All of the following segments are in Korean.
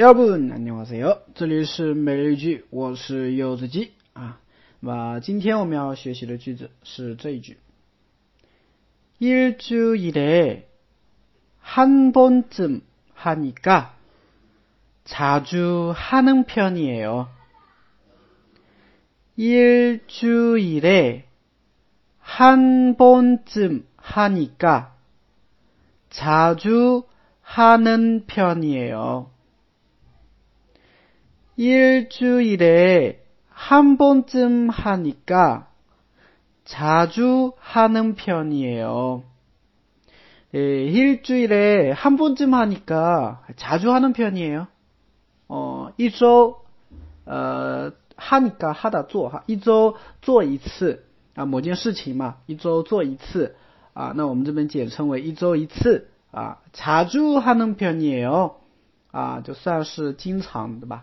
여러분 안녕하세요. 这里是每日一句，我是柚子鸡 啊。那今天我们要学习的句子是这一句：일주일에한 아, 번쯤 하니까 자주 하는 편이에요. 일주일에 한 번쯤 하니까 자주 하는 편이에요. 일주일에 한 번쯤 하니까 자주 하는 편이에요. 예, 일주일에 한 번쯤 하니까 자주 하는 편이에요. 어, 이조 어, 하니까 하다 做一조做一次 아, 某件事情嘛,一周做一次, 아, 那我们这边简称为一周一次, 아, 자주 하는 편이에요. 아, 就算是经常的吧。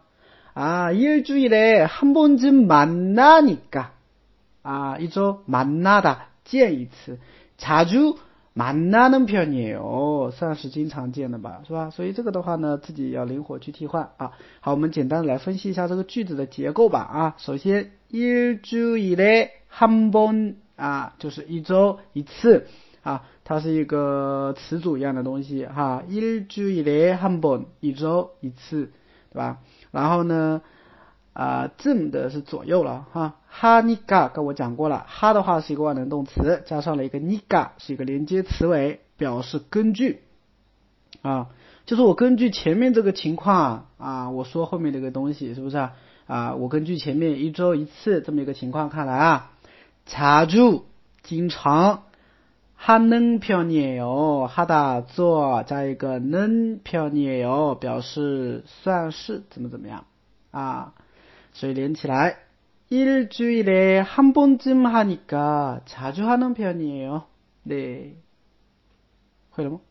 啊，一周一来，한번쯤만나니 까， 啊，一周만나 다， 见一次 츠， 자주만나는표현이 요， 算是经常见的吧，是吧？所以这个的话呢，自己要灵活去替换啊。好，我们简单来分析一下这个句子的结构吧。啊，首先一周一来，한 번， 啊，就是一周一次，啊，它是一个词组一样的东西哈。一周一来，汉 번， 一周一次，对吧？然后呢，啊，字母的是左右了哈，哈尼嘎跟我讲过了，哈的话是一个万能动词，加上了一个尼嘎是一个连接词尾，表示根据啊，就是我根据前面这个情况啊，我说后面这个东西是不是啊？我根据前面一周一次这么一个情况看来啊，查住经常。 하는 편이에요. 하다, 做, 加一个는 편이에요. 表示算是怎么怎么样啊.所以连起来 일주일에 한 번쯤 하니까 자주 하는 편이에요. 네. 회로모?